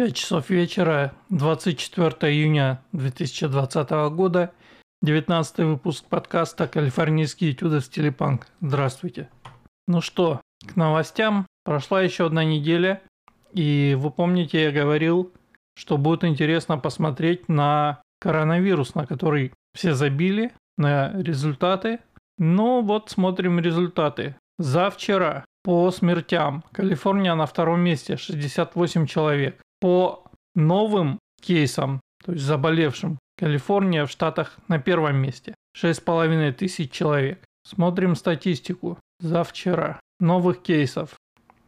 5 часов вечера, 24 июня 2020 года, 19 выпуск подкаста «Калифорнийские этюды в стиле панк». Здравствуйте. Ну что, к новостям. Прошла еще одна неделя, и вы помните, я говорил, что будет интересно посмотреть на коронавирус, на который все забили, на результаты. Ну вот смотрим результаты. За вчера по смертям Калифорния на втором месте, 68 человек. По новым кейсам, то есть заболевшим, Калифорния в Штатах на первом месте. 6,5 тысяч человек. Смотрим статистику за вчера. Новых кейсов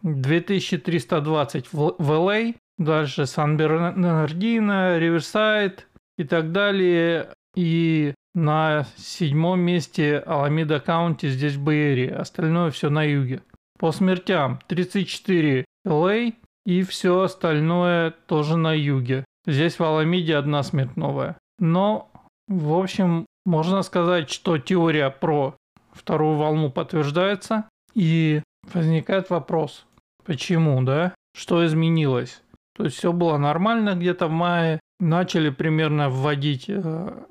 2320 в, в LA, дальше Сан-Бернардино, Риверсайд и так далее. И на седьмом месте Alameda County, здесь в Bay Area. Остальное все на юге. По смертям 34 LA, и все остальное тоже на юге. Здесь в Аламиде одна смерть новая. Но, в общем, можно сказать, что теория про вторую волну подтверждается. И возникает вопрос, почему, да? Что изменилось? То есть все было нормально где-то в мае. Начали примерно вводить э,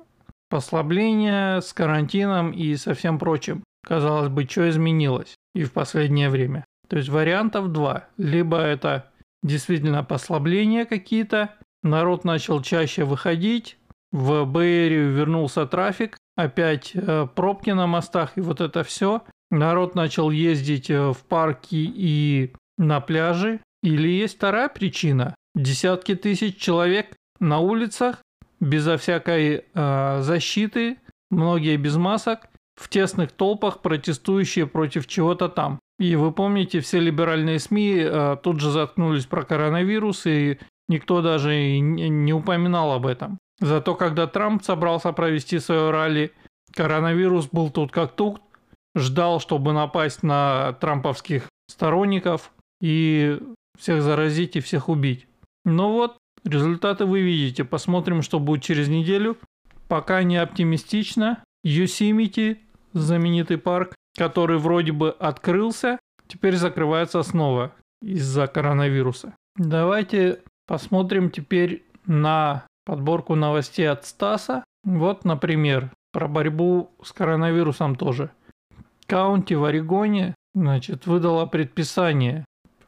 послабления с карантином и со всем прочим. Казалось бы, что изменилось и в последнее время. То есть вариантов два. Либо это действительно послабления какие-то, народ начал чаще выходить, в Бэйрию вернулся трафик, опять э, пробки на мостах и вот это все. Народ начал ездить э, в парки и на пляжи. Или есть вторая причина. Десятки тысяч человек на улицах, безо всякой э, защиты, многие без масок, в тесных толпах, протестующие против чего-то там. И вы помните, все либеральные СМИ э, тут же заткнулись про коронавирус, и никто даже не упоминал об этом. Зато когда Трамп собрался провести свое ралли, коронавирус был тут как тут, ждал, чтобы напасть на трамповских сторонников и всех заразить и всех убить. Ну вот, результаты вы видите. Посмотрим, что будет через неделю. Пока не оптимистично. Юсимити, знаменитый парк, который вроде бы открылся, теперь закрывается снова из-за коронавируса. Давайте посмотрим теперь на подборку новостей от Стаса. Вот, например, про борьбу с коронавирусом тоже. Каунти в Орегоне, значит, выдала предписание.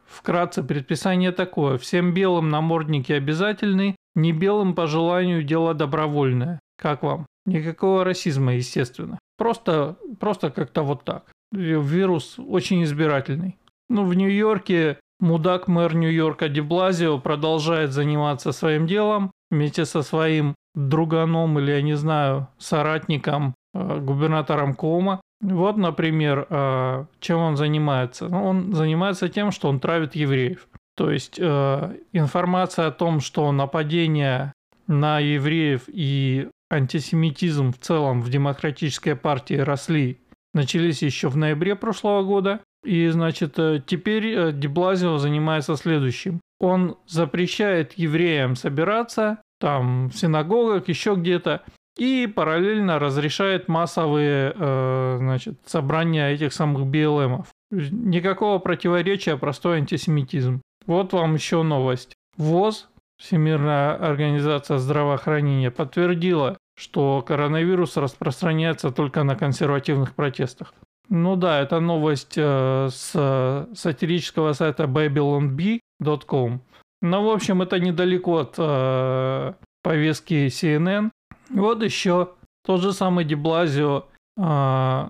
Вкратце предписание такое. Всем белым намордники обязательны, не белым по желанию дело добровольное. Как вам? Никакого расизма, естественно. Просто, просто как-то вот так. Вирус очень избирательный. Ну, в Нью-Йорке мудак мэр Нью-Йорка Деблазио продолжает заниматься своим делом вместе со своим друганом или, я не знаю, соратником, э, губернатором Кома. Вот, например, э, чем он занимается. Ну, он занимается тем, что он травит евреев. То есть э, информация о том, что нападение на евреев и антисемитизм в целом в демократической партии росли, начались еще в ноябре прошлого года. И, значит, э, теперь э, Деблазио занимается следующим. Он запрещает евреям собираться там в синагогах, еще где-то, и параллельно разрешает массовые э, значит, собрания этих самых БЛМов. Никакого противоречия, простой антисемитизм. Вот вам еще новость. ВОЗ, Всемирная организация здравоохранения, подтвердила, что коронавирус распространяется только на консервативных протестах. Ну да, это новость э, с сатирического сайта babylonb.com. Ну, в общем, это недалеко от э, повестки CNN. Вот еще тот же самый Деблазио э,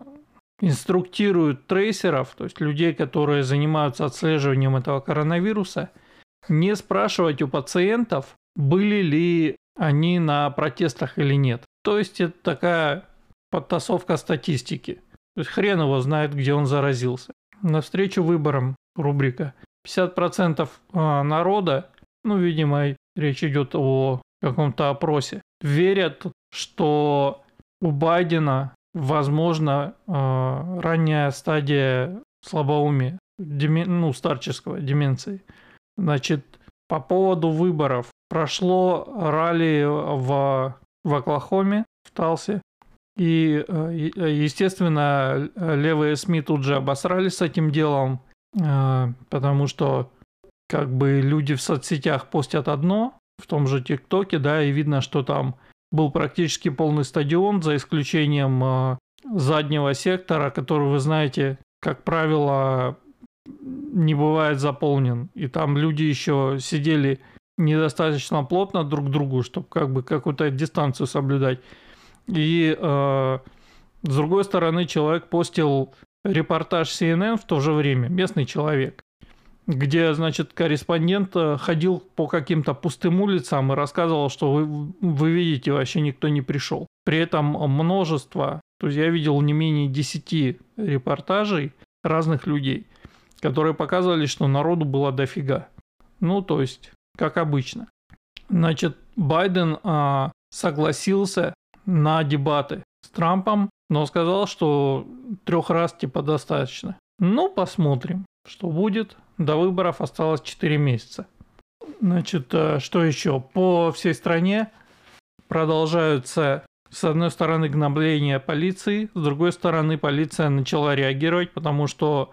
инструктирует трейсеров, то есть людей, которые занимаются отслеживанием этого коронавируса, не спрашивать у пациентов, были ли они на протестах или нет. То есть это такая подтасовка статистики. То есть хрен его знает, где он заразился. Навстречу выборам рубрика. 50% а, народа, ну, видимо, речь идет о каком-то опросе, верят, что у Байдена возможно а, ранняя стадия слабоумия, демен, ну, старческого, деменции. Значит, по поводу выборов прошло ралли в, в Оклахоме, в Талсе. И, э, естественно, левые СМИ тут же обосрались с этим делом, э, потому что как бы люди в соцсетях постят одно, в том же ТикТоке, да, и видно, что там был практически полный стадион, за исключением э, заднего сектора, который, вы знаете, как правило, не бывает заполнен. И там люди еще сидели недостаточно плотно друг к другу, чтобы как бы какую-то дистанцию соблюдать. И э, с другой стороны, человек постил репортаж CNN в то же время, местный человек где, значит, корреспондент э, ходил по каким-то пустым улицам и рассказывал, что вы, вы видите, вообще никто не пришел. При этом множество, то есть я видел не менее 10 репортажей разных людей, которые показывали, что народу было дофига. Ну, то есть, как обычно. Значит, Байден а, согласился на дебаты с Трампом, но сказал, что трех раз типа достаточно. Ну, посмотрим, что будет. До выборов осталось 4 месяца. Значит, э, что еще? По всей стране продолжаются, с одной стороны, гнобления полиции, с другой стороны, полиция начала реагировать, потому что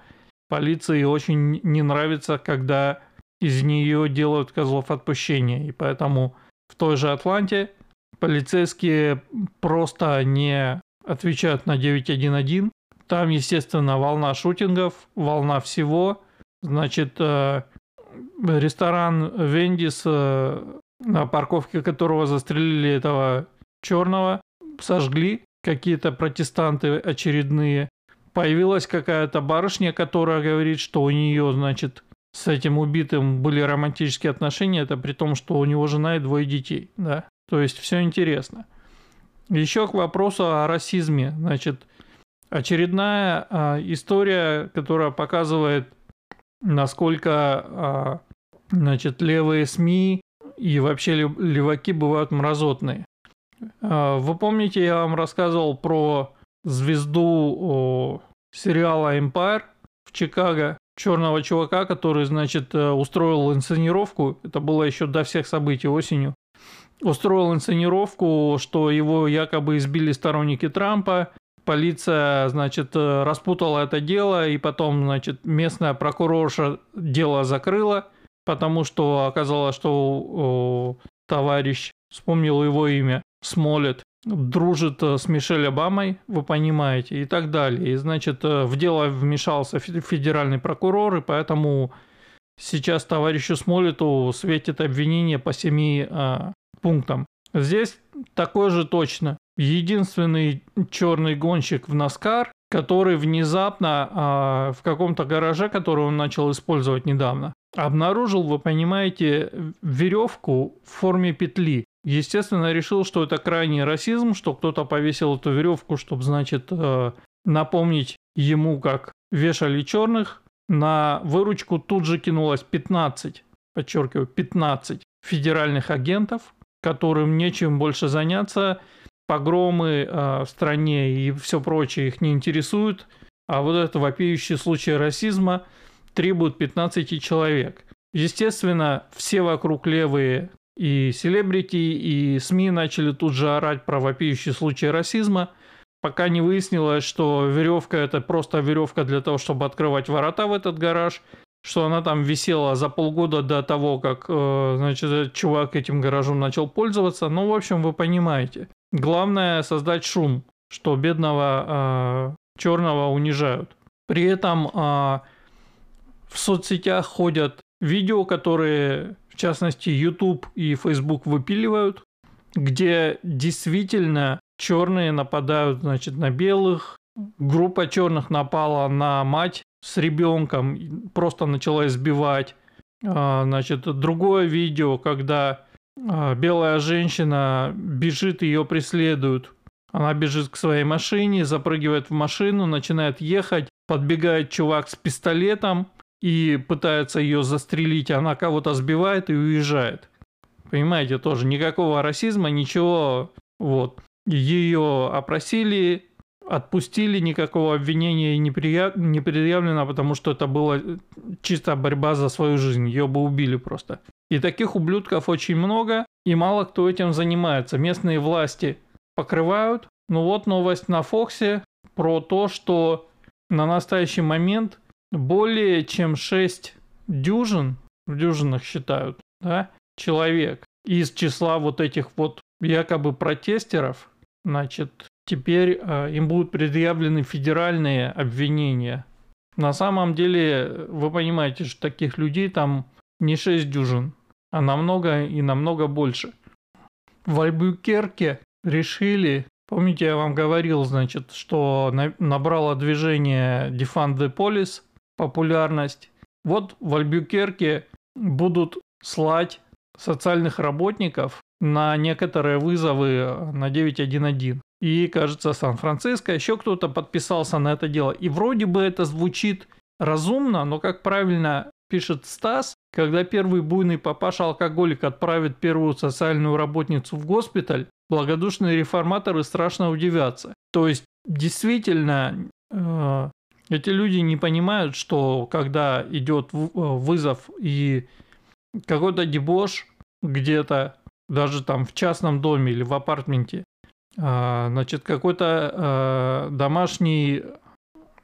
полиции очень не нравится, когда из нее делают козлов отпущения. И поэтому в той же Атланте полицейские просто не отвечают на 911. Там, естественно, волна шутингов, волна всего – Значит, э, ресторан Вендис, э, на парковке которого застрелили этого черного, сожгли какие-то протестанты очередные. Появилась какая-то барышня, которая говорит, что у нее, значит, с этим убитым были романтические отношения, это при том, что у него жена и двое детей, да. То есть все интересно. Еще к вопросу о расизме. Значит, очередная а, история, которая показывает насколько а, значит, левые СМИ и вообще леваки бывают мразотные. А, вы помните, я вам рассказывал про звезду сериала Empire в Чикаго, черного чувака, который, значит, э, устроил инсценировку, это было еще до всех событий осенью, устроил инсценировку, что его якобы избили сторонники Трампа, Полиция, значит, э, распутала это дело, и потом, значит, местная прокурорша дело закрыла, потому что оказалось, что о, товарищ, вспомнил его имя, Смолет, дружит э, с Мишель Обамой, вы понимаете, и так далее. И, значит, э, в дело вмешался федеральный прокурор, и поэтому сейчас товарищу Смолету светит обвинение по семи а, пунктам. Здесь такое же точно единственный черный гонщик в Наскар, который внезапно а, в каком-то гараже, который он начал использовать недавно, обнаружил, вы понимаете, веревку в форме петли. Естественно, решил, что это крайний расизм, что кто-то повесил эту веревку, чтобы, значит, э, напомнить ему, как вешали черных. На выручку тут же кинулось 15, подчеркиваю, 15 федеральных агентов, которым нечем больше заняться – погромы э, в стране и все прочее их не интересуют, а вот это вопиющий случай расизма требует 15 человек. Естественно, все вокруг левые и селебрити, и СМИ начали тут же орать про вопиющий случай расизма, пока не выяснилось, что веревка это просто веревка для того, чтобы открывать ворота в этот гараж, что она там висела за полгода до того, как, э, значит, чувак этим гаражом начал пользоваться. Ну, в общем, вы понимаете. Главное создать шум, что бедного э, черного унижают. При этом э, в соцсетях ходят видео, которые, в частности, YouTube и Facebook выпиливают, где действительно черные нападают, значит, на белых. Группа черных напала на мать с ребенком, просто начала избивать. Значит, другое видео, когда а, белая женщина бежит, ее преследуют. Она бежит к своей машине, запрыгивает в машину, начинает ехать, подбегает чувак с пистолетом и пытается ее застрелить. Она кого-то сбивает и уезжает. Понимаете, тоже никакого расизма, ничего. Вот. Ее опросили, отпустили, никакого обвинения не, прия... не предъявлено, потому что это была чисто борьба за свою жизнь. Ее бы убили просто. И таких ублюдков очень много, и мало кто этим занимается. Местные власти покрывают. Ну вот новость на Фоксе про то, что на настоящий момент более чем 6 дюжин, в дюжинах считают, да, человек из числа вот этих вот якобы протестеров, значит, теперь э, им будут предъявлены федеральные обвинения. На самом деле, вы понимаете, что таких людей там не 6 дюжин, а намного и намного больше. В Альбюкерке решили, помните, я вам говорил, значит, что на, набрало движение Defund the Police популярность. Вот в Альбюкерке будут слать социальных работников на некоторые вызовы на 911. И, кажется, Сан-Франциско, еще кто-то подписался на это дело. И вроде бы это звучит разумно, но как правильно пишет Стас, когда первый буйный папаша-алкоголик отправит первую социальную работницу в госпиталь, благодушные реформаторы страшно удивятся. То есть, действительно, э, эти люди не понимают, что когда идет э, вызов и какой-то дебош где-то, даже там в частном доме или в апартменте, а, значит, какой-то а, домашний,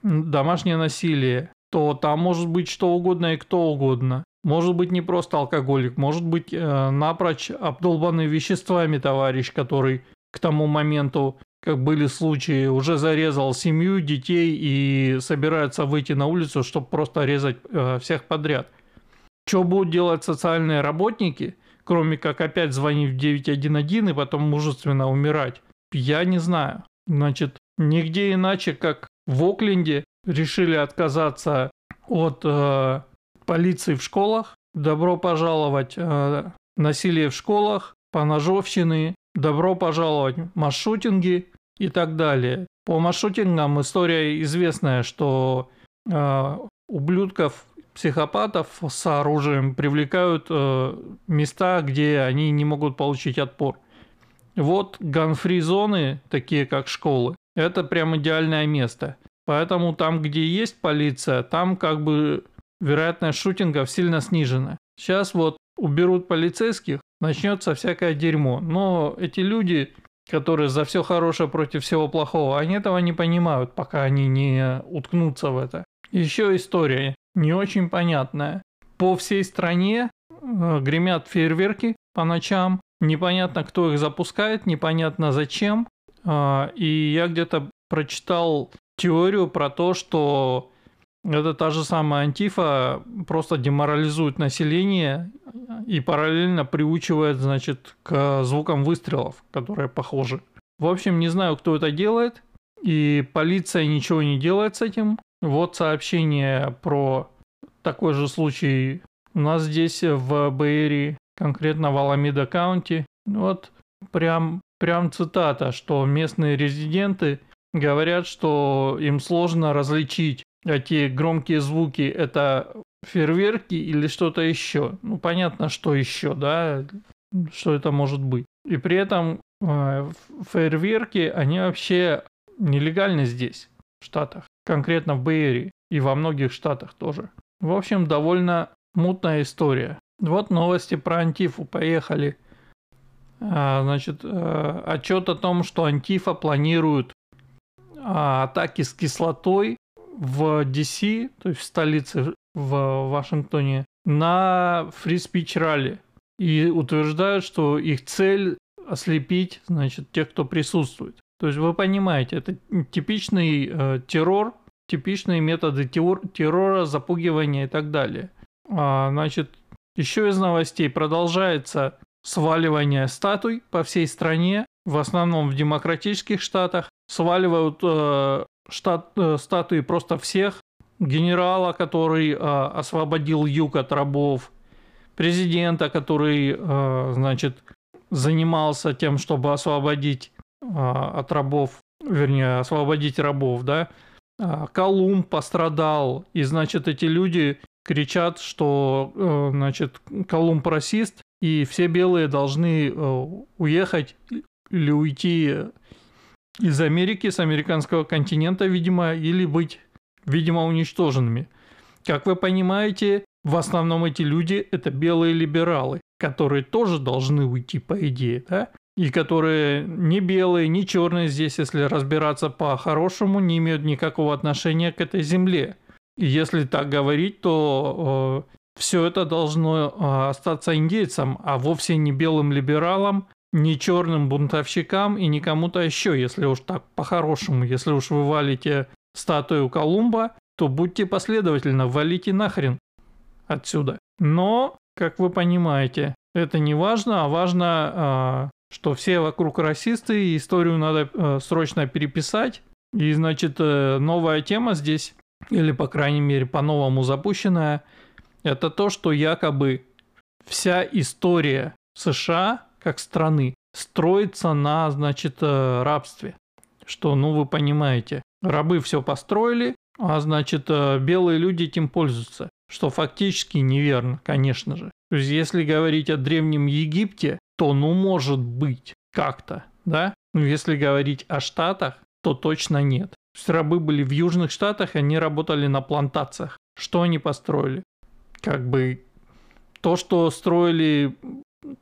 домашнее насилие, то там может быть что угодно и кто угодно. Может быть не просто алкоголик, может быть э, напрочь обдолбанный веществами товарищ, который к тому моменту, как были случаи, уже зарезал семью, детей и собирается выйти на улицу, чтобы просто резать э, всех подряд. Что будут делать социальные работники, кроме как опять звонить в 911 и потом мужественно умирать? Я не знаю. Значит, нигде иначе, как в Окленде решили отказаться от э, полиции в школах. Добро пожаловать э, насилие в школах, поножовщины, добро пожаловать маршрутинги и так далее. По маршрутингам история известная, что э, ублюдков психопатов с оружием привлекают э, места, где они не могут получить отпор. Вот ганфри зоны, такие как школы, это прям идеальное место. Поэтому там, где есть полиция, там как бы вероятность шутингов сильно снижена. Сейчас вот уберут полицейских, начнется всякое дерьмо. Но эти люди, которые за все хорошее против всего плохого, они этого не понимают, пока они не уткнутся в это. Еще история не очень понятная. По всей стране э, гремят фейерверки по ночам. Непонятно, кто их запускает, непонятно зачем. Э, и я где-то прочитал теорию про то, что это та же самая антифа просто деморализует население и параллельно приучивает, значит, к звукам выстрелов, которые похожи. В общем, не знаю, кто это делает, и полиция ничего не делает с этим. Вот сообщение про такой же случай у нас здесь в Bay Area, конкретно в Alameda County. Вот прям, прям цитата, что местные резиденты говорят, что им сложно различить эти громкие звуки, это фейерверки или что-то еще. Ну, понятно, что еще, да, что это может быть. И при этом э, фейерверки, они вообще нелегальны здесь, в Штатах конкретно в Бэйри и во многих штатах тоже. В общем, довольно мутная история. Вот новости про Антифу, поехали. А, значит, а, отчет о том, что Антифа планирует а, атаки с кислотой в DC, то есть в столице в Вашингтоне, на Speech ралли. И утверждают, что их цель ослепить, значит, тех, кто присутствует. То есть вы понимаете, это типичный э, террор, типичные методы террор, террора, запугивания и так далее. А, значит, еще из новостей продолжается сваливание статуй по всей стране, в основном в демократических штатах. Сваливают э, штат, э, статуи просто всех. Генерала, который э, освободил юг от рабов, президента, который, э, значит, занимался тем, чтобы освободить а, от рабов, вернее, освободить рабов, да, а, Колумб пострадал, и, значит, эти люди кричат, что, э, значит, Колумб расист, и все белые должны э, уехать или уйти из Америки, с американского континента, видимо, или быть, видимо, уничтоженными. Как вы понимаете, в основном эти люди – это белые либералы, которые тоже должны уйти, по идее, да? и которые не белые, не черные здесь, если разбираться по-хорошему, не имеют никакого отношения к этой земле. И если так говорить, то все это должно э, остаться индейцам, а вовсе не белым либералам, не черным бунтовщикам и не кому-то еще, если уж так по-хорошему, если уж вы валите статую Колумба, то будьте последовательно, валите нахрен отсюда. Но, как вы понимаете, это не важно, а важно, э, что все вокруг расисты, и историю надо э, срочно переписать. И, значит, э, новая тема здесь, или, по крайней мере, по-новому запущенная, это то, что якобы вся история США как страны строится на, значит, э, рабстве. Что, ну, вы понимаете, рабы все построили, а, значит, э, белые люди этим пользуются. Что фактически неверно, конечно же. То есть, если говорить о Древнем Египте, то, ну, может быть, как-то, да? Но если говорить о Штатах, то точно нет. То есть, рабы были в Южных Штатах, они работали на плантациях. Что они построили? Как бы то, что строили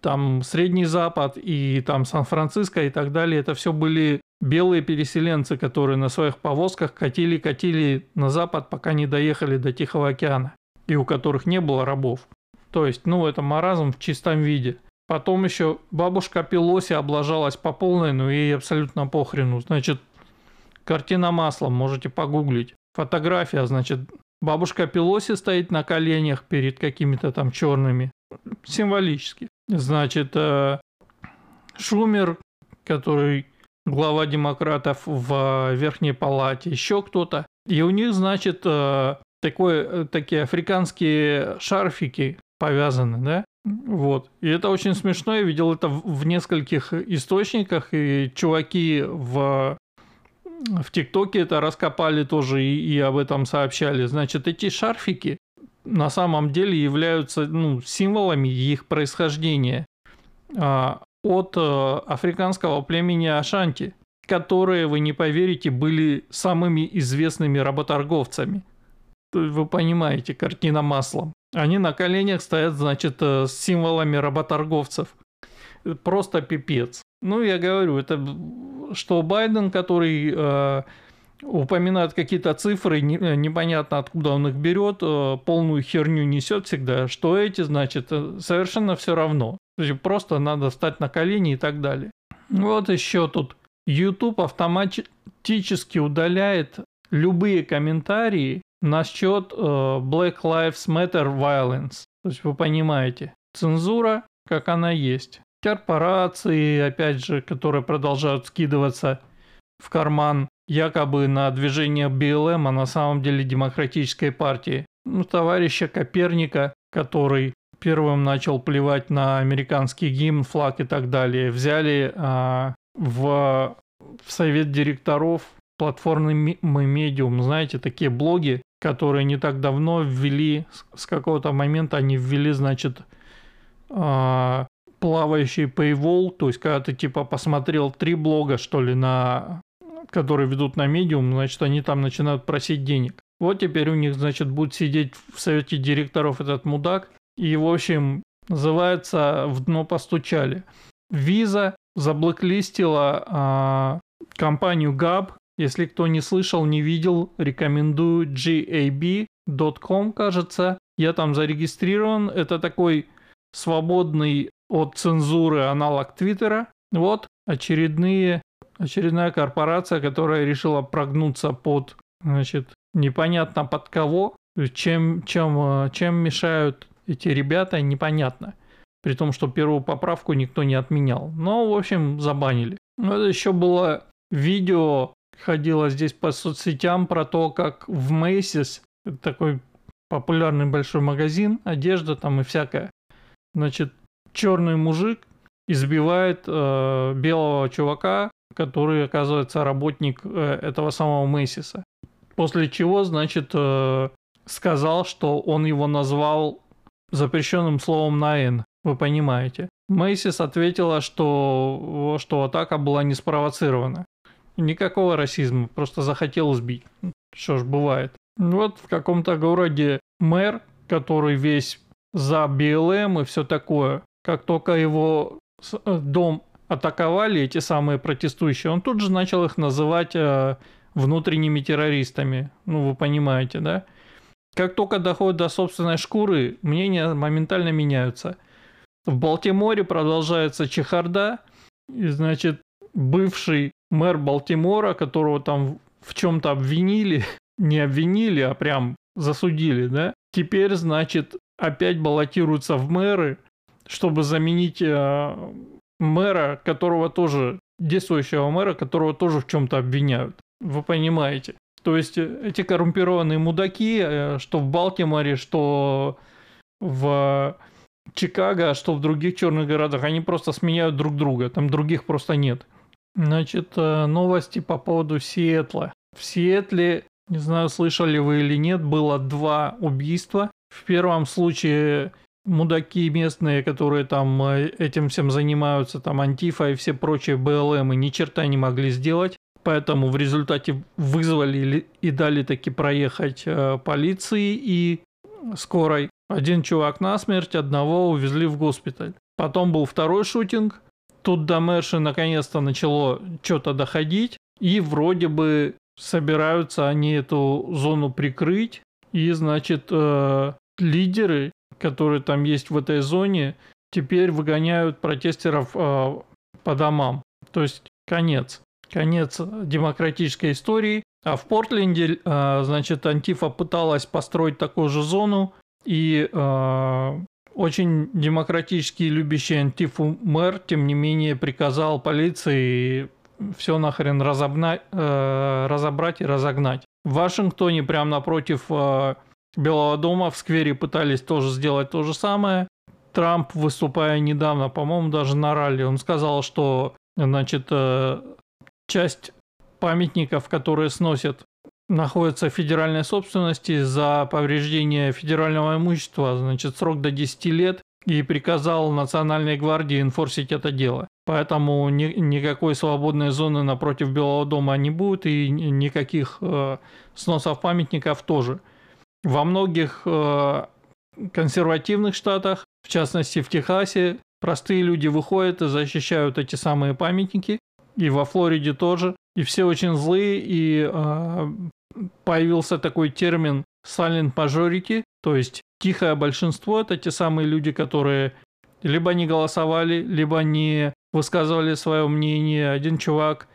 там Средний Запад и там Сан-Франциско и так далее, это все были белые переселенцы, которые на своих повозках катили-катили на запад, пока не доехали до Тихого океана, и у которых не было рабов. То есть, ну, это маразм в чистом виде. Потом еще бабушка Пелоси облажалась по полной, но ей абсолютно похрену. Значит, картина маслом, можете погуглить. Фотография, значит, бабушка Пелоси стоит на коленях перед какими-то там черными. Символически. Значит, э, Шумер, который глава демократов в Верхней Палате, еще кто-то. И у них, значит, э, такой, э, такие африканские шарфики повязаны, да? Вот. И это очень смешно. Я видел это в нескольких источниках, и чуваки в в ТикТоке это раскопали тоже и, и об этом сообщали. Значит, эти шарфики на самом деле являются ну, символами их происхождения а, от а, африканского племени Ашанти, которые, вы не поверите, были самыми известными работорговцами. Вы понимаете, картина маслом. Они на коленях стоят, значит, э, с символами работорговцев. Просто пипец. Ну, я говорю, это что Байден, который э, упоминает какие-то цифры, э, непонятно откуда он их берет, э, полную херню несет всегда, что эти, значит, э, совершенно все равно. То есть просто надо встать на колени и так далее. Вот еще тут YouTube автоматически удаляет любые комментарии насчет Black Lives Matter Violence. То есть вы понимаете, цензура, как она есть. Корпорации, опять же, которые продолжают скидываться в карман якобы на движение БЛМ, а на самом деле демократической партии. Ну, товарища Коперника, который первым начал плевать на американский гимн, флаг и так далее, взяли а, в, в совет директоров платформы Медиум, знаете, такие блоги, которые не так давно ввели, с какого-то момента они ввели, значит, а, плавающий paywall, то есть когда ты типа посмотрел три блога, что ли, на которые ведут на медиум, значит, они там начинают просить денег. Вот теперь у них, значит, будет сидеть в совете директоров этот мудак. И, в общем, называется «В дно постучали». Виза заблоклистила а, компанию Gab. Если кто не слышал, не видел, рекомендую gab.com, кажется. Я там зарегистрирован. Это такой свободный от цензуры аналог Твиттера. Вот очередные очередная корпорация, которая решила прогнуться под, значит, непонятно под кого, чем, чем, э, чем мешают эти ребята, непонятно. При том, что первую поправку никто не отменял. Но, в общем, забанили. Ну, это еще было видео, ходило здесь по соцсетям про то, как в Macy's, такой популярный большой магазин, одежда там и всякое. Значит, черный мужик избивает э, белого чувака который, оказывается, работник э, этого самого Мэйсиса. После чего, значит, э, сказал, что он его назвал запрещенным словом на «Н». Вы понимаете. Мэйсис ответила, что, что атака была не спровоцирована. Никакого расизма, просто захотел сбить. Что ж, бывает. Вот в каком-то городе мэр, который весь за БЛМ и все такое, как только его э, дом атаковали эти самые протестующие, он тут же начал их называть э, внутренними террористами. Ну, вы понимаете, да? как только доходит до собственной шкуры, мнения моментально меняются. В Балтиморе продолжается чехарда, и, значит, бывший мэр Балтимора, которого там в чем-то обвинили, не обвинили, а прям засудили, да, теперь, значит, опять баллотируется в мэры, чтобы заменить э, мэра, которого тоже, действующего мэра, которого тоже в чем-то обвиняют. Вы понимаете. То есть э, эти коррумпированные мудаки, э, что в Балтиморе, что в Чикаго, что в других черных городах, они просто сменяют друг друга. Там других просто нет. Значит, э, новости по поводу Сиэтла. В Сиэтле, не знаю, слышали вы или нет, было два убийства. В первом случае мудаки местные, которые там э, этим всем занимаются, там Антифа и все прочие БЛМ, и ни черта не могли сделать. Поэтому в результате вызвали и дали таки проехать э, полиции и скорой. Один чувак насмерть, одного увезли в госпиталь. Потом был второй шутинг. Тут до Мэрши наконец-то начало что-то доходить. И вроде бы собираются они эту зону прикрыть. И, значит, э, лидеры, которые там есть в этой зоне, теперь выгоняют протестеров э, по домам. То есть конец. Конец демократической истории. А в Портленде, э, значит, Антифа пыталась построить такую же зону, и э, очень демократический, любящий Антифу мэр, тем не менее, приказал полиции все нахрен разобна... э, разобрать и разогнать. В Вашингтоне, прямо напротив Белого дома, в сквере пытались тоже сделать то же самое. Трамп, выступая недавно, по-моему, даже на ралли, он сказал, что значит, э, часть памятников, которые сносят, находятся в федеральной собственности за повреждение федерального имущества, значит, срок до 10 лет, и приказал Национальной гвардии инфорсить это дело. Поэтому ни, никакой свободной зоны напротив Белого дома не будет, и никаких э, сносов памятников тоже. Во многих э, консервативных штатах, в частности в Техасе, простые люди выходят и защищают эти самые памятники, и во Флориде тоже. И все очень злые, и э, появился такой термин silent majority, то есть тихое большинство – это те самые люди, которые либо не голосовали, либо не высказывали свое мнение. Один чувак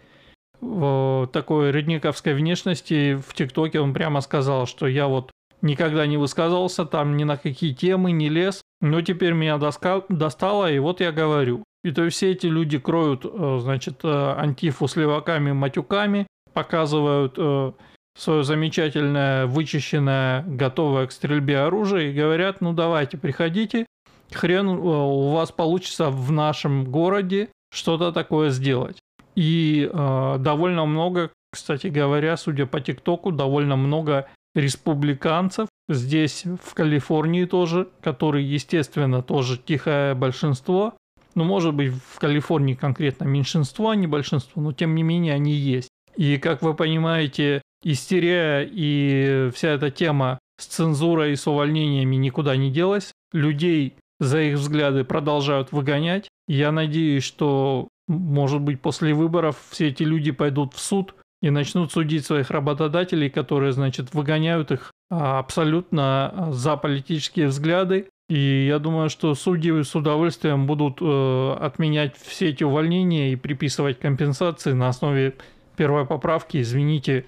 такой редниковской внешности в ТикТоке, он прямо сказал, что я вот никогда не высказывался там ни на какие темы, не лез, но теперь меня доска, достало, и вот я говорю. И то есть все эти люди кроют, э, значит, э, антифу с леваками, матюками, показывают э, свое замечательное, вычищенное, готовое к стрельбе оружие и говорят, ну давайте, приходите, хрен у вас получится в нашем городе что-то такое сделать. И э, довольно много, кстати говоря, судя по ТикТоку, довольно много республиканцев здесь, в Калифорнии тоже, которые, естественно, тоже тихое большинство, ну, может быть, в Калифорнии конкретно меньшинство, а не большинство, но тем не менее они есть. И, как вы понимаете, истерия и вся эта тема с цензурой и с увольнениями никуда не делась. Людей за их взгляды продолжают выгонять. Я надеюсь, что, может быть, после выборов все эти люди пойдут в суд и начнут судить своих работодателей, которые, значит, выгоняют их а, абсолютно за политические взгляды. И я думаю, что судьи с удовольствием будут э, отменять все эти увольнения и приписывать компенсации на основе первой поправки. Извините,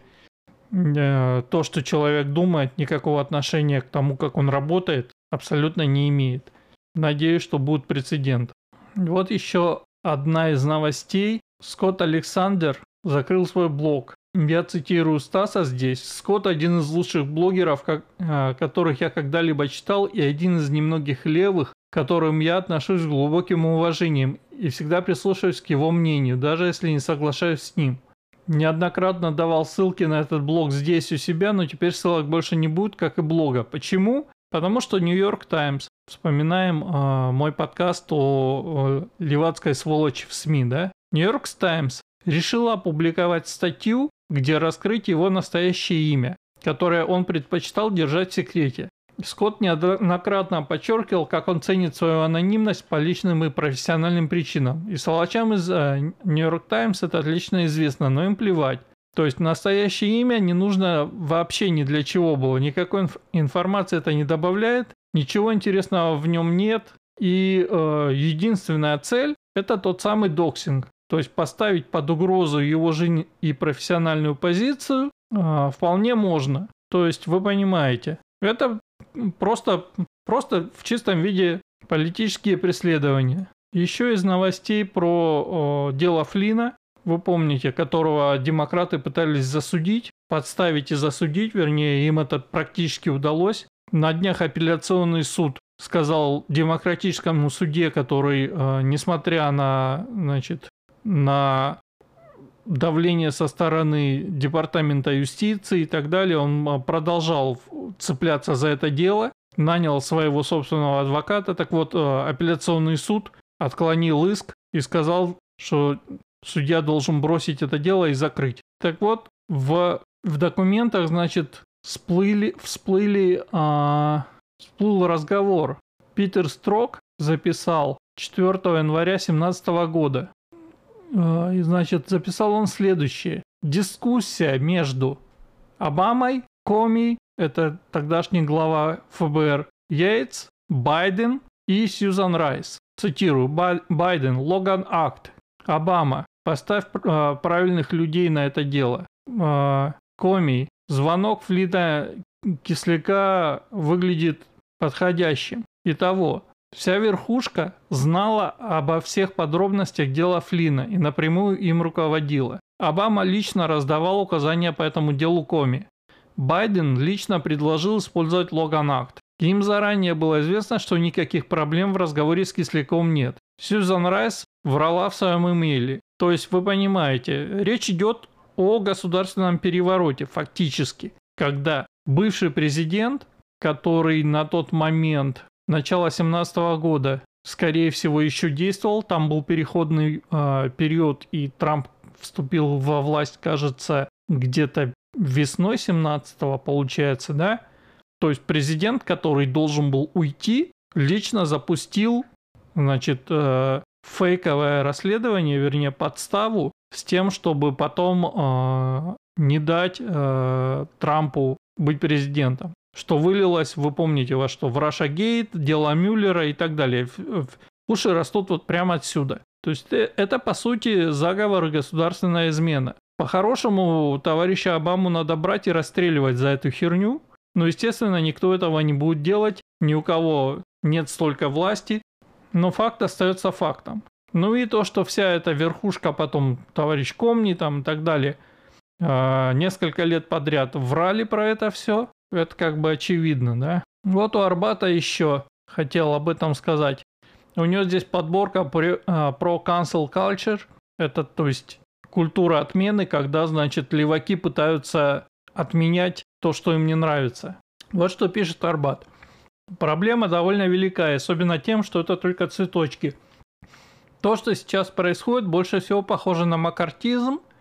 э, то, что человек думает, никакого отношения к тому, как он работает, абсолютно не имеет. Надеюсь, что будет прецедент. Вот еще одна из новостей. Скотт Александр закрыл свой блог. Я цитирую Стаса здесь. Скотт один из лучших блогеров, как, э, которых я когда-либо читал, и один из немногих левых, к которым я отношусь с глубоким уважением и всегда прислушиваюсь к его мнению, даже если не соглашаюсь с ним. Неоднократно давал ссылки на этот блог здесь у себя, но теперь ссылок больше не будет, как и блога. Почему? Потому что Нью-Йорк Таймс, вспоминаем э, мой подкаст о, о левацкой сволочи в СМИ, да? Нью-Йорк Таймс решила опубликовать статью, где раскрыть его настоящее имя, которое он предпочитал держать в секрете. Скотт неоднократно подчеркивал, как он ценит свою анонимность по личным и профессиональным причинам. И сволочам из Нью-Йорк Таймс это отлично известно, но им плевать. То есть настоящее имя не нужно вообще ни для чего было. Никакой инф- информации это не добавляет, ничего интересного в нем нет. И э, единственная цель это тот самый доксинг. То есть поставить под угрозу его жизнь и профессиональную позицию э, вполне можно. То есть вы понимаете, это просто, просто в чистом виде политические преследования. Еще из новостей про о, дело Флина, вы помните, которого демократы пытались засудить, подставить и засудить, вернее, им это практически удалось. На днях апелляционный суд сказал демократическому суде, который, э, несмотря на, значит, на давление со стороны Департамента юстиции и так далее, он э, продолжал цепляться за это дело, нанял своего собственного адвоката. Так вот, э, апелляционный суд отклонил иск и сказал, что судья должен бросить это дело и закрыть. Так вот, в, в документах, значит, всплыли, всплыли а, всплыл разговор. Питер Строк записал 4 января 2017 года. А, и, значит, записал он следующее. Дискуссия между Обамой, Коми, это тогдашний глава ФБР, Йейтс, Байден и Сьюзан Райс. Цитирую. Байден, Логан Акт. Обама, поставь э, правильных людей на это дело. Э, Коми, звонок Флита Кисляка выглядит подходящим. Итого, вся верхушка знала обо всех подробностях дела Флина и напрямую им руководила. Обама лично раздавал указания по этому делу Коми. Байден лично предложил использовать Логан Акт. Им заранее было известно, что никаких проблем в разговоре с Кисляком нет. Сьюзан Райс врала в своем имейле. То есть вы понимаете, речь идет о государственном перевороте фактически, когда бывший президент который на тот момент, начала 17 года, скорее всего, еще действовал. Там был переходный э, период, и Трамп вступил во власть, кажется, где-то весной 17-го, получается, да? То есть президент, который должен был уйти, лично запустил, значит, э, фейковое расследование, вернее, подставу с тем, чтобы потом э, не дать э, Трампу быть президентом что вылилось, вы помните, во что, в Раша Гейт, дела Мюллера и так далее. Уши растут вот прямо отсюда. То есть э, это, по сути, заговор и государственная измена. По-хорошему, товарища Обаму надо брать и расстреливать за эту херню. Но, естественно, никто этого не будет делать. Ни у кого нет столько власти. Но факт остается фактом. Ну и то, что вся эта верхушка потом, товарищ Комни там и так далее, а, несколько лет подряд врали про это все. Это как бы очевидно, да? Вот у Арбата еще хотел об этом сказать. У него здесь подборка а, про cancel culture. Это, то есть, культура отмены, когда, значит, леваки пытаются отменять то, что им не нравится. Вот что пишет Арбат. Проблема довольно велика, особенно тем, что это только цветочки. То, что сейчас происходит, больше всего похоже на макартизм –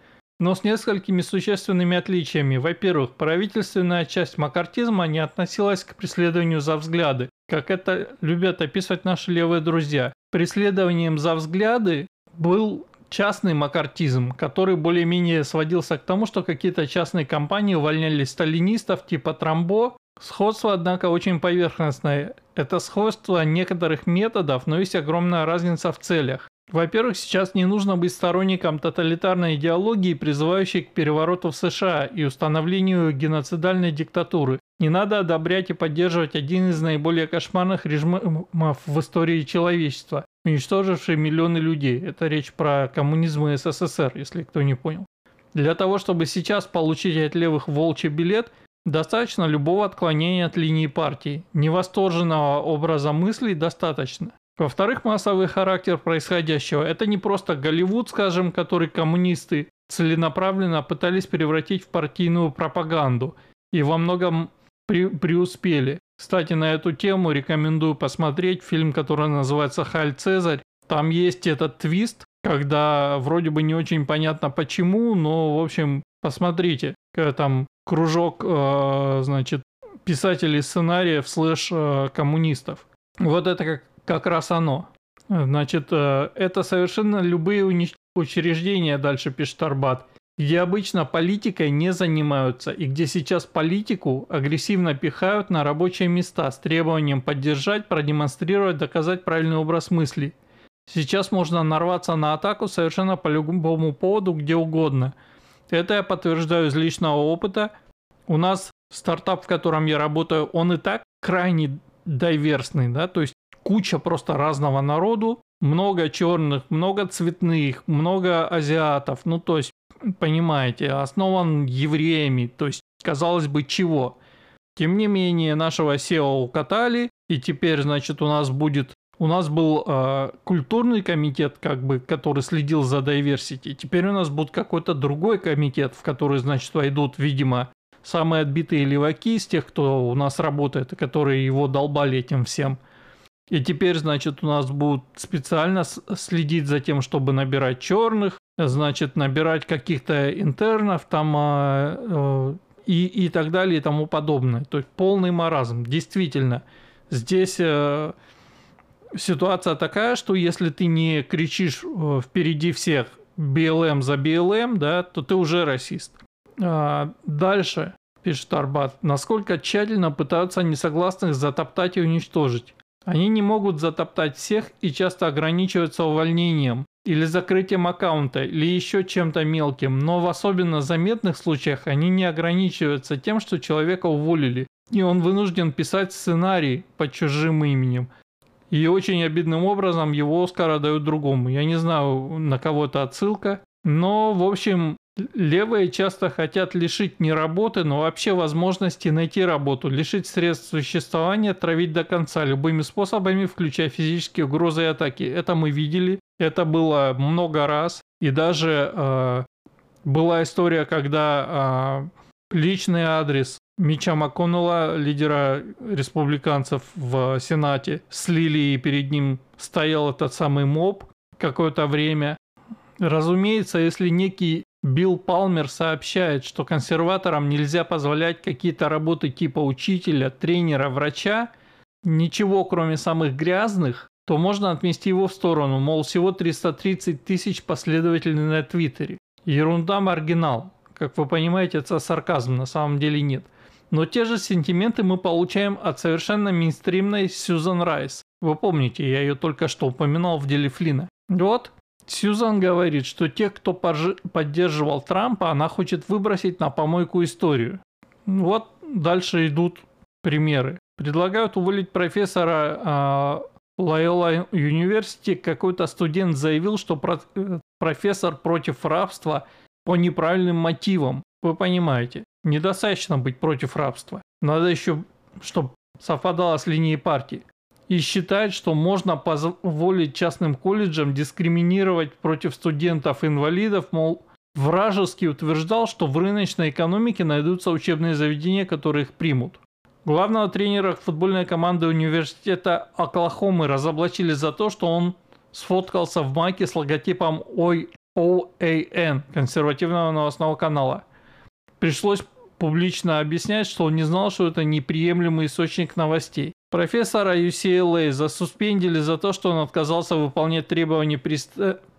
но с несколькими существенными отличиями. Во-первых, правительственная часть макартизма не относилась к преследованию за взгляды, как это любят описывать наши левые друзья. Преследованием за взгляды был частный макартизм, который более-менее сводился к тому, что какие-то частные компании увольняли сталинистов типа Трамбо. Сходство, однако, очень поверхностное. Это сходство некоторых методов, но есть огромная разница в целях. Во-первых, сейчас не нужно быть сторонником тоталитарной идеологии, призывающей к перевороту в США и установлению геноцидальной диктатуры. Не надо одобрять и поддерживать один из наиболее кошмарных режимов в истории человечества, уничтоживший миллионы людей. Это речь про коммунизм и СССР, если кто не понял. Для того, чтобы сейчас получить от левых волчий билет, достаточно любого отклонения от линии партии. Невосторженного образа мыслей достаточно. Во-вторых, массовый характер происходящего – это не просто Голливуд, скажем, который коммунисты целенаправленно пытались превратить в партийную пропаганду и во многом при преуспели. Кстати, на эту тему рекомендую посмотреть фильм, который называется «Халь Цезарь». Там есть этот твист, когда вроде бы не очень понятно почему, но, в общем, посмотрите, когда там кружок, э, значит, писателей сценариев слэш э, коммунистов. Вот это как как раз оно. Значит, э, это совершенно любые учреждения, дальше пишет Арбат, где обычно политикой не занимаются и где сейчас политику агрессивно пихают на рабочие места с требованием поддержать, продемонстрировать, доказать правильный образ мыслей. Сейчас можно нарваться на атаку совершенно по любому поводу, где угодно. Это я подтверждаю из личного опыта. У нас стартап, в котором я работаю, он и так крайне дайверсный, да, то есть куча просто разного народу, много черных, много цветных, много азиатов, ну то есть, понимаете, основан евреями, то есть, казалось бы, чего. Тем не менее, нашего SEO укатали, и теперь, значит, у нас будет у нас был э, культурный комитет, как бы, который следил за diversity. Теперь у нас будет какой-то другой комитет, в который, значит, войдут, видимо, самые отбитые леваки из тех, кто у нас работает, которые его долбали этим всем. И теперь, значит, у нас будут специально следить за тем, чтобы набирать черных, значит, набирать каких-то интернов там э, э, и, и так далее и тому подобное. То есть полный маразм. Действительно, здесь... Э, ситуация такая, что если ты не кричишь э, впереди всех БЛМ за БЛМ, да, то ты уже расист. А дальше, пишет Арбат, насколько тщательно пытаются несогласных затоптать и уничтожить. Они не могут затоптать всех и часто ограничиваются увольнением или закрытием аккаунта или еще чем-то мелким, но в особенно заметных случаях они не ограничиваются тем, что человека уволили, и он вынужден писать сценарий под чужим именем – и очень обидным образом его Оскара дают другому. Я не знаю, на кого это отсылка. Но, в общем, левые часто хотят лишить не работы, но вообще возможности найти работу, лишить средств существования, травить до конца любыми способами, включая физические угрозы и атаки. Это мы видели, это было много раз. И даже э, была история, когда э, личный адрес Мича МакКоннелла, лидера республиканцев в Сенате, слили, и перед ним стоял этот самый моб какое-то время. Разумеется, если некий Билл Палмер сообщает, что консерваторам нельзя позволять какие-то работы типа учителя, тренера, врача, ничего кроме самых грязных, то можно отмести его в сторону, мол, всего 330 тысяч последователей на Твиттере. Ерунда маргинал. Как вы понимаете, это сарказм, на самом деле нет. Но те же сентименты мы получаем от совершенно мейнстримной Сьюзан Райс. Вы помните, я ее только что упоминал в деле Флина. Вот, Сьюзан говорит, что тех, кто поддерживал Трампа, она хочет выбросить на помойку историю. Вот дальше идут примеры. Предлагают уволить профессора Лайола э, Университи. Какой-то студент заявил, что про профессор против рабства по неправильным мотивам. Вы понимаете. Недостаточно быть против рабства. Надо еще, чтобы совпадало с линией партии. И считает, что можно позволить частным колледжам дискриминировать против студентов-инвалидов, мол, вражески утверждал, что в рыночной экономике найдутся учебные заведения, которые их примут. Главного тренера футбольной команды университета Оклахомы разоблачили за то, что он сфоткался в майке с логотипом OAN, консервативного новостного канала. Пришлось публично объяснять, что он не знал, что это неприемлемый источник новостей. Профессора UCLA засуспендили за то, что он отказался выполнять требования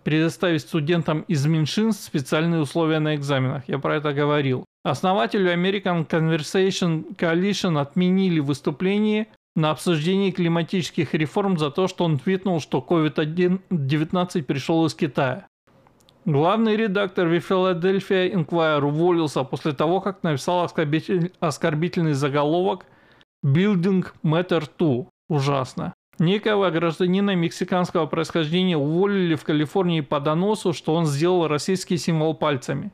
предоставить студентам из меньшинств специальные условия на экзаменах. Я про это говорил. Основателю American Conversation Coalition отменили выступление на обсуждении климатических реформ за то, что он твитнул, что COVID-19 пришел из Китая. Главный редактор в Philadelphia Inquirer уволился после того, как написал оскорбительный заголовок «Building Matter 2». Ужасно. Некого гражданина мексиканского происхождения уволили в Калифорнии по доносу, что он сделал российский символ пальцами.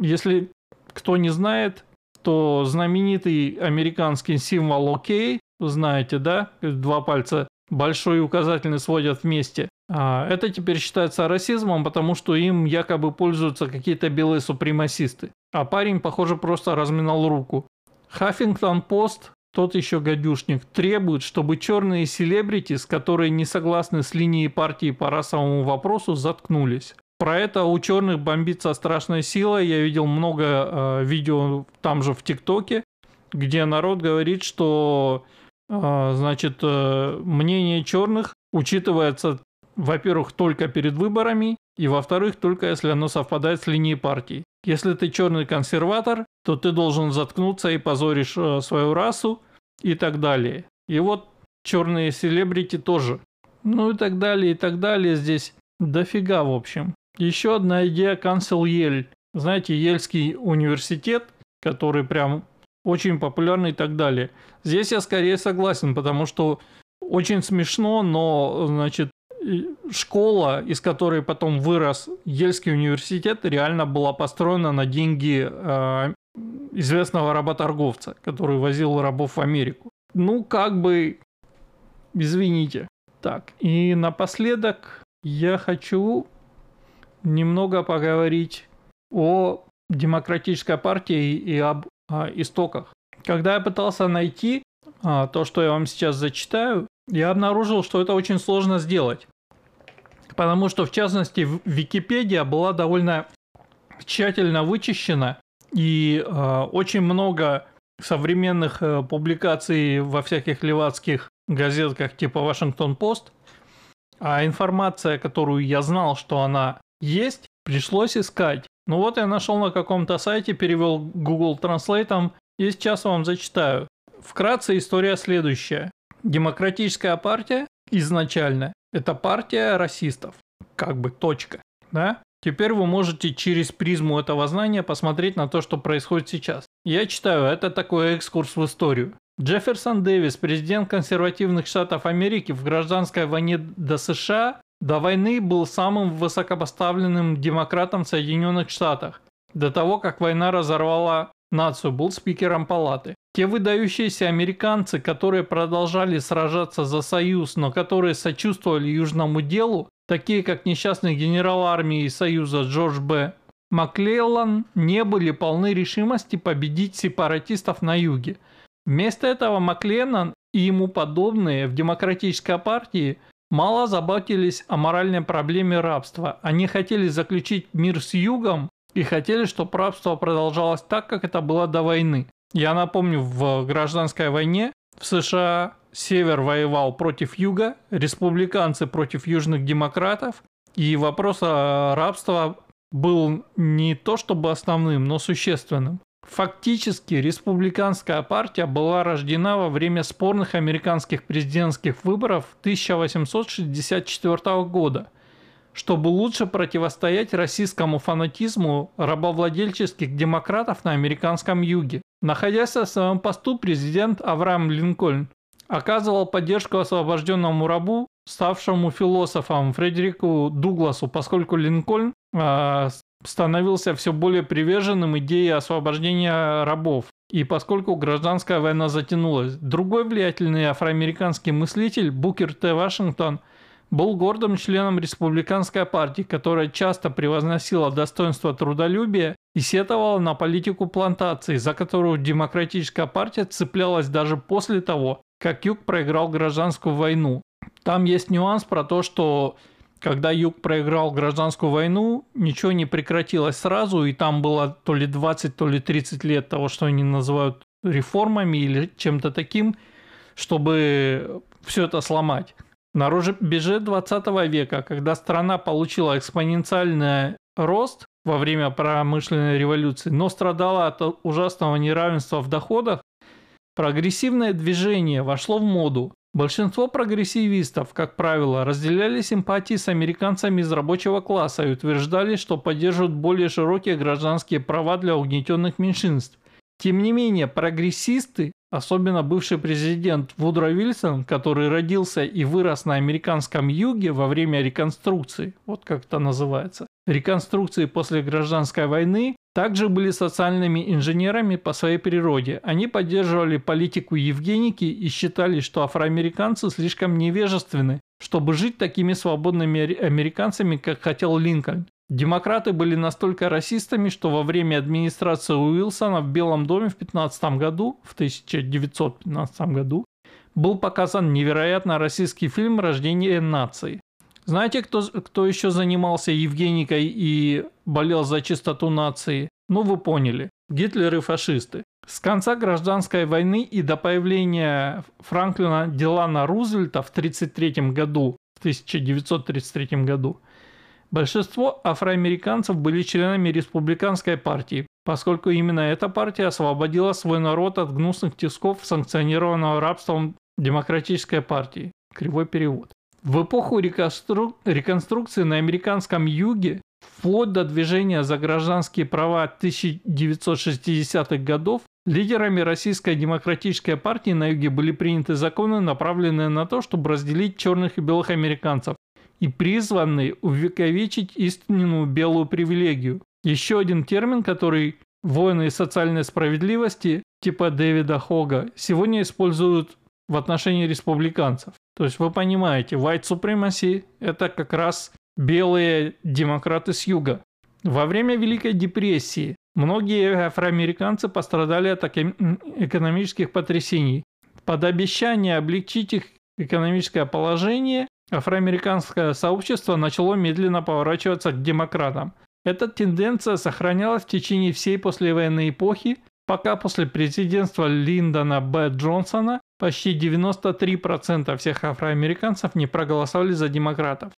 Если кто не знает, то знаменитый американский символ ОК, знаете, да, два пальца большой и указательный сводят вместе. А, это теперь считается расизмом, потому что им якобы пользуются какие-то белые супремасисты. А парень, похоже, просто разминал руку. Хаффингтон Пост, тот еще гадюшник, требует, чтобы черные селебрити, с которые не согласны с линией партии по расовому вопросу, заткнулись. Про это у черных бомбится страшная сила. Я видел много э, видео там же в ТикТоке, где народ говорит, что э, значит, э, мнение черных учитывается во-первых, только перед выборами, и во-вторых, только если оно совпадает с линией партии. Если ты черный консерватор, то ты должен заткнуться и позоришь э, свою расу и так далее. И вот черные селебрити тоже. Ну и так далее, и так далее. Здесь дофига, в общем. Еще одна идея Cancel Yale. Знаете, Ельский университет, который прям очень популярный и так далее. Здесь я скорее согласен, потому что очень смешно, но, значит, школа, из которой потом вырос Ельский университет, реально была построена на деньги э, известного работорговца, который возил рабов в Америку. Ну, как бы, извините. Так, и напоследок я хочу немного поговорить о демократической партии и об а, истоках. Когда я пытался найти а, то, что я вам сейчас зачитаю, я обнаружил, что это очень сложно сделать. Потому что, в частности, Википедия была довольно тщательно вычищена, и э, очень много современных э, публикаций во всяких левацких газетках типа Вашингтон-Пост, а информация, которую я знал, что она есть, пришлось искать. Ну вот я нашел на каком-то сайте, перевел Google Translate, и сейчас вам зачитаю. Вкратце история следующая. Демократическая партия изначально – это партия расистов. Как бы точка. Да? Теперь вы можете через призму этого знания посмотреть на то, что происходит сейчас. Я читаю, это такой экскурс в историю. Джефферсон Дэвис, президент консервативных штатов Америки в гражданской войне до США, до войны был самым высокопоставленным демократом в Соединенных Штатах. До того, как война разорвала нацию, был спикером палаты. Те выдающиеся американцы, которые продолжали сражаться за Союз, но которые сочувствовали Южному делу, такие как несчастный генерал армии Союза Джордж Б. Маклеллан, не были полны решимости победить сепаратистов на юге. Вместо этого Макленнан и ему подобные в демократической партии мало заботились о моральной проблеме рабства. Они хотели заключить мир с югом и хотели, чтобы рабство продолжалось так, как это было до войны. Я напомню, в гражданской войне в США север воевал против юга, республиканцы против южных демократов, и вопрос о рабства был не то чтобы основным, но существенным. Фактически республиканская партия была рождена во время спорных американских президентских выборов 1864 года – чтобы лучше противостоять российскому фанатизму рабовладельческих демократов на американском юге. Находясь на своем посту, президент Авраам Линкольн оказывал поддержку освобожденному рабу, ставшему философом Фредерику Дугласу, поскольку Линкольн э, становился все более приверженным идее освобождения рабов. И поскольку гражданская война затянулась, другой влиятельный афроамериканский мыслитель Букер Т. Вашингтон – был гордым членом республиканской партии, которая часто превозносила достоинство трудолюбия и сетовала на политику плантации, за которую демократическая партия цеплялась даже после того, как Юг проиграл гражданскую войну. Там есть нюанс про то, что когда Юг проиграл гражданскую войну, ничего не прекратилось сразу, и там было то ли 20, то ли 30 лет того, что они называют реформами или чем-то таким, чтобы все это сломать. На рубеже 20 века, когда страна получила экспоненциальный рост во время промышленной революции, но страдала от ужасного неравенства в доходах, прогрессивное движение вошло в моду. Большинство прогрессивистов, как правило, разделяли симпатии с американцами из рабочего класса и утверждали, что поддерживают более широкие гражданские права для угнетенных меньшинств. Тем не менее, прогрессисты Особенно бывший президент Вудро Вильсон, который родился и вырос на американском юге во время реконструкции, вот как это называется, реконструкции после гражданской войны, также были социальными инженерами по своей природе. Они поддерживали политику Евгеники и считали, что афроамериканцы слишком невежественны, чтобы жить такими свободными американцами, как хотел Линкольн. Демократы были настолько расистами, что во время администрации Уилсона в Белом доме в 15 году, в 1915 году, был показан невероятно российский фильм «Рождение нации». Знаете, кто, кто еще занимался Евгеникой и болел за чистоту нации? Ну, вы поняли. Гитлер и фашисты. С конца гражданской войны и до появления Франклина Делана Рузвельта в 1933 году, в 1933 году, Большинство афроамериканцев были членами республиканской партии, поскольку именно эта партия освободила свой народ от гнусных тисков санкционированного рабством демократической партии. Кривой перевод. В эпоху реконстру... реконструкции на американском юге, вплоть до движения за гражданские права 1960-х годов, лидерами Российской демократической партии на юге были приняты законы, направленные на то, чтобы разделить черных и белых американцев, и призваны увековечить истинную белую привилегию. Еще один термин, который воины социальной справедливости типа Дэвида Хога сегодня используют в отношении республиканцев. То есть вы понимаете, white supremacy – это как раз белые демократы с юга. Во время Великой депрессии многие афроамериканцы пострадали от экономических потрясений. Под обещание облегчить их экономическое положение афроамериканское сообщество начало медленно поворачиваться к демократам. Эта тенденция сохранялась в течение всей послевоенной эпохи, пока после президентства Линдона Б. Джонсона почти 93% всех афроамериканцев не проголосовали за демократов.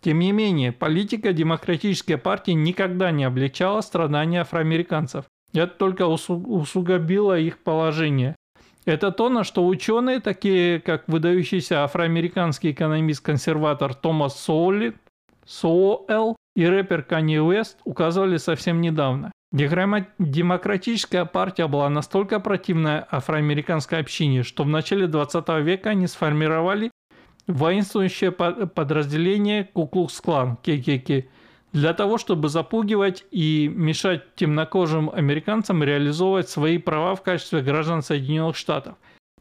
Тем не менее, политика демократической партии никогда не облегчала страдания афроамериканцев. Это только усугубило их положение. Это то, на что ученые, такие как выдающийся афроамериканский экономист-консерватор Томас Соули, Соуэлл и рэпер Канье Уэст указывали совсем недавно. Демократическая партия была настолько противна афроамериканской общине, что в начале 20 века они сформировали воинствующее подразделение Куклукс-клан ККК для того, чтобы запугивать и мешать темнокожим американцам реализовывать свои права в качестве граждан Соединенных Штатов.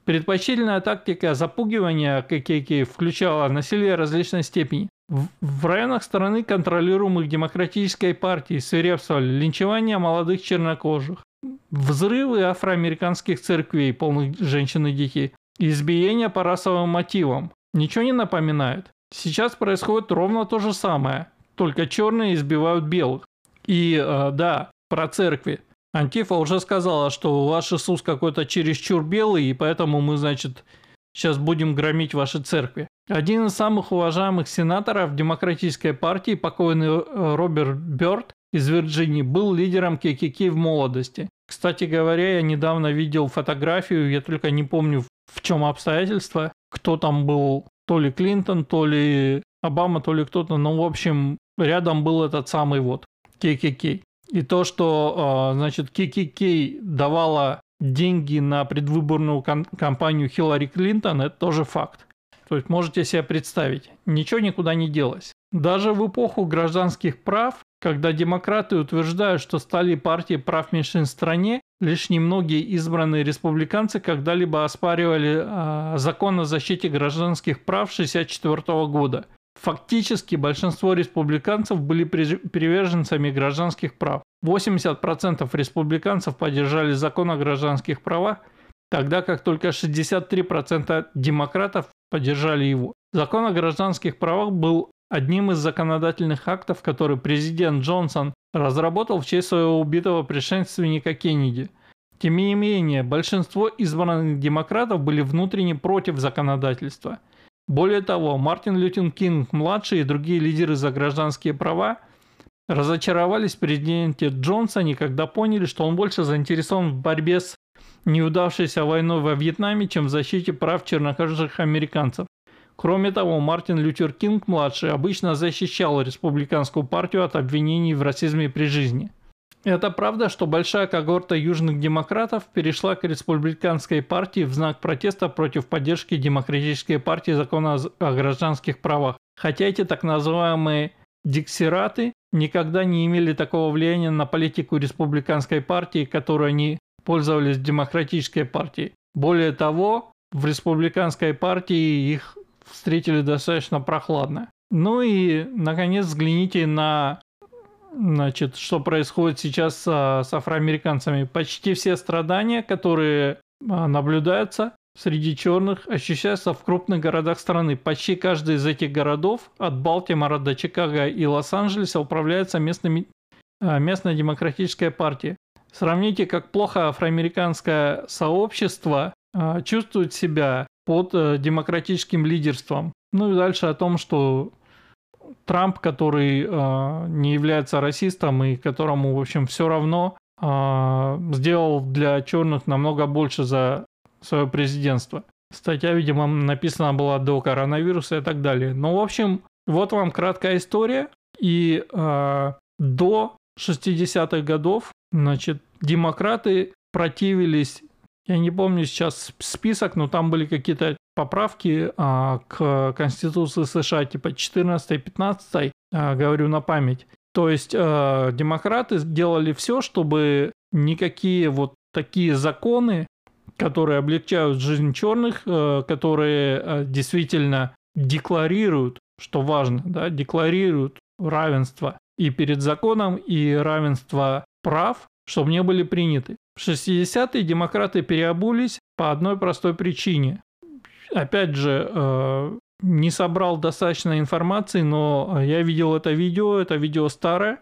Предпочтительная тактика запугивания ККК включала насилие различной степени. В районах страны, контролируемых демократической партией, свирепствовали линчевание молодых чернокожих, взрывы афроамериканских церквей, полных женщин и детей, избиения по расовым мотивам. Ничего не напоминает? Сейчас происходит ровно то же самое только черные избивают белых. И э, да, про церкви. Антифа уже сказала, что ваш Иисус какой-то чересчур белый, и поэтому мы, значит, сейчас будем громить ваши церкви. Один из самых уважаемых сенаторов демократической партии, покойный э, Роберт Бёрд из Вирджинии, был лидером ККК в молодости. Кстати говоря, я недавно видел фотографию, я только не помню в чем обстоятельства, кто там был, то ли Клинтон, то ли Обама, то ли кто-то, ну, в общем, рядом был этот самый вот ККК. И то, что, а, значит, ККК давала деньги на предвыборную кампанию Хиллари Клинтон, это тоже факт. То есть можете себе представить, ничего никуда не делось. Даже в эпоху гражданских прав, когда демократы утверждают, что стали партией прав меньшин в стране, лишь немногие избранные республиканцы когда-либо оспаривали э, закон о защите гражданских прав 1964 года. Фактически большинство республиканцев были приверженцами гражданских прав. 80% республиканцев поддержали закон о гражданских правах, тогда как только 63% демократов поддержали его. Закон о гражданских правах был одним из законодательных актов, который президент Джонсон разработал в честь своего убитого предшественника Кеннеди. Тем не менее, большинство избранных демократов были внутренне против законодательства – более того, Мартин Лютер Кинг-младший и другие лидеры за гражданские права разочаровались в президенте Джонсоне, когда поняли, что он больше заинтересован в борьбе с неудавшейся войной во Вьетнаме, чем в защите прав чернокожих американцев. Кроме того, Мартин Лютер Кинг-младший обычно защищал республиканскую партию от обвинений в расизме при жизни – это правда, что большая когорта южных демократов перешла к республиканской партии в знак протеста против поддержки демократической партии закона о гражданских правах. Хотя эти так называемые диксираты никогда не имели такого влияния на политику республиканской партии, которой они пользовались демократической партией. Более того, в республиканской партии их встретили достаточно прохладно. Ну и, наконец, взгляните на Значит, что происходит сейчас с, с афроамериканцами? Почти все страдания, которые а, наблюдаются среди черных, ощущаются в крупных городах страны. Почти каждый из этих городов, от Балтимора до Чикаго и Лос-Анджелеса, управляется местными, а, местная демократическая партия. Сравните, как плохо афроамериканское сообщество а, чувствует себя под демократическим лидерством. Ну и дальше о том, что Трамп, который э, не является расистом и которому, в общем, все равно, э, сделал для черных намного больше за свое президентство. Статья, видимо, написана была до коронавируса и так далее. Ну, в общем, вот вам краткая история. И э, до 60-х годов, значит, демократы противились, я не помню сейчас список, но там были какие-то поправки а, к Конституции США, типа 14-15, а, говорю на память. То есть а, демократы сделали все, чтобы никакие вот такие законы, которые облегчают жизнь черных, а, которые а, действительно декларируют, что важно, да, декларируют равенство и перед законом, и равенство прав, чтобы не были приняты. В 60-е демократы переобулись по одной простой причине опять же, э, не собрал достаточно информации, но я видел это видео, это видео старое,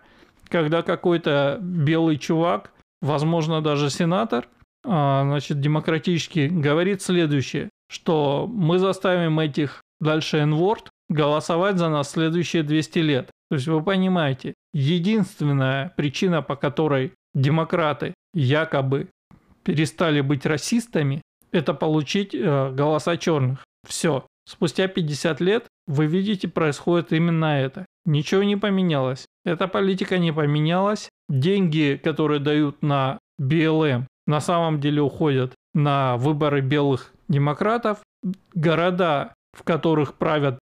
когда какой-то белый чувак, возможно, даже сенатор, а, значит, демократический, говорит следующее, что мы заставим этих дальше N-word голосовать за нас следующие 200 лет. То есть вы понимаете, единственная причина, по которой демократы якобы перестали быть расистами, это получить э, голоса черных. Все. Спустя 50 лет вы видите, происходит именно это. Ничего не поменялось. Эта политика не поменялась. Деньги, которые дают на BLM, на самом деле уходят на выборы белых демократов. Города, в которых правят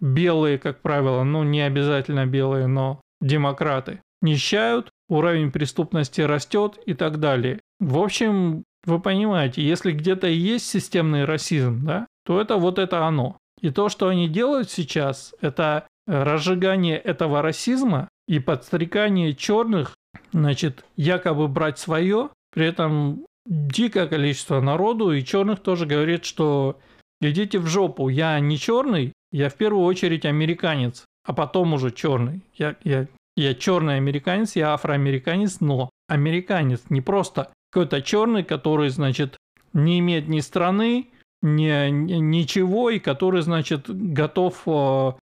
белые, как правило, ну не обязательно белые, но демократы, нищают, уровень преступности растет и так далее. В общем, вы понимаете, если где-то и есть системный расизм, да, то это вот это оно. И то, что они делают сейчас, это разжигание этого расизма и подстрекание черных, значит, якобы брать свое, при этом дикое количество народу, и черных тоже говорит, что идите в жопу, я не черный, я в первую очередь американец, а потом уже черный. Я, я, я черный американец, я афроамериканец, но американец, не просто какой-то черный, который, значит, не имеет ни страны, ни, ничего, и который, значит, готов э,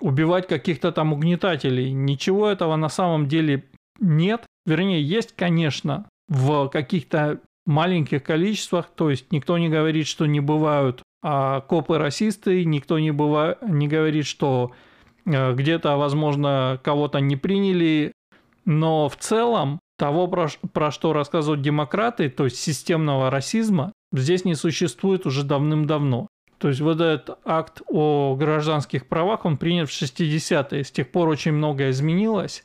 убивать каких-то там угнетателей. Ничего этого на самом деле нет. Вернее, есть, конечно, в каких-то маленьких количествах, то есть никто не говорит, что не бывают а копы-расисты, никто не, быва... не говорит, что где-то, возможно, кого-то не приняли, но в целом того, про, про что рассказывают демократы, то есть системного расизма, здесь не существует уже давным-давно. То есть вот этот акт о гражданских правах, он принят в 60-е. С тех пор очень многое изменилось.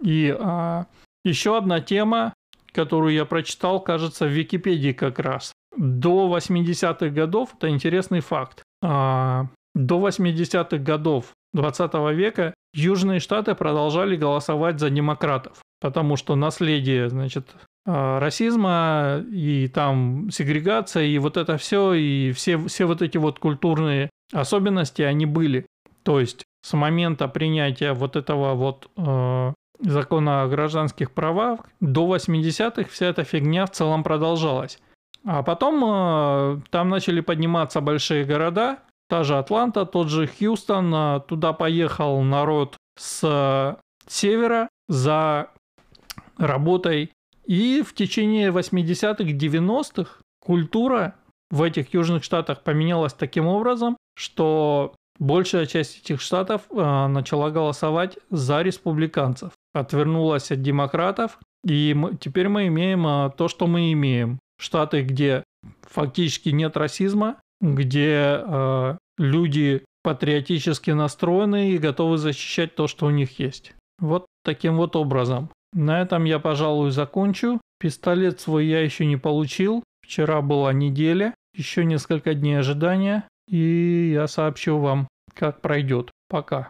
И а, еще одна тема, которую я прочитал, кажется, в Википедии как раз. До 80-х годов, это интересный факт, а, до 80-х годов 20 века Южные Штаты продолжали голосовать за демократов потому что наследие, значит, а, расизма и там сегрегация и вот это все и все, все вот эти вот культурные особенности, они были. То есть с момента принятия вот этого вот э, закона о гражданских правах до 80-х вся эта фигня в целом продолжалась. А потом э, там начали подниматься большие города, та же Атланта, тот же Хьюстон, э, туда поехал народ с севера за работой. И в течение 80-х, 90-х культура в этих южных штатах поменялась таким образом, что большая часть этих штатов э, начала голосовать за республиканцев, отвернулась от демократов, и теперь мы имеем э, то, что мы имеем. Штаты, где фактически нет расизма, где э, люди патриотически настроены и готовы защищать то, что у них есть. Вот таким вот образом. На этом я, пожалуй, закончу. Пистолет свой я еще не получил. Вчера была неделя, еще несколько дней ожидания, и я сообщу вам, как пройдет. Пока.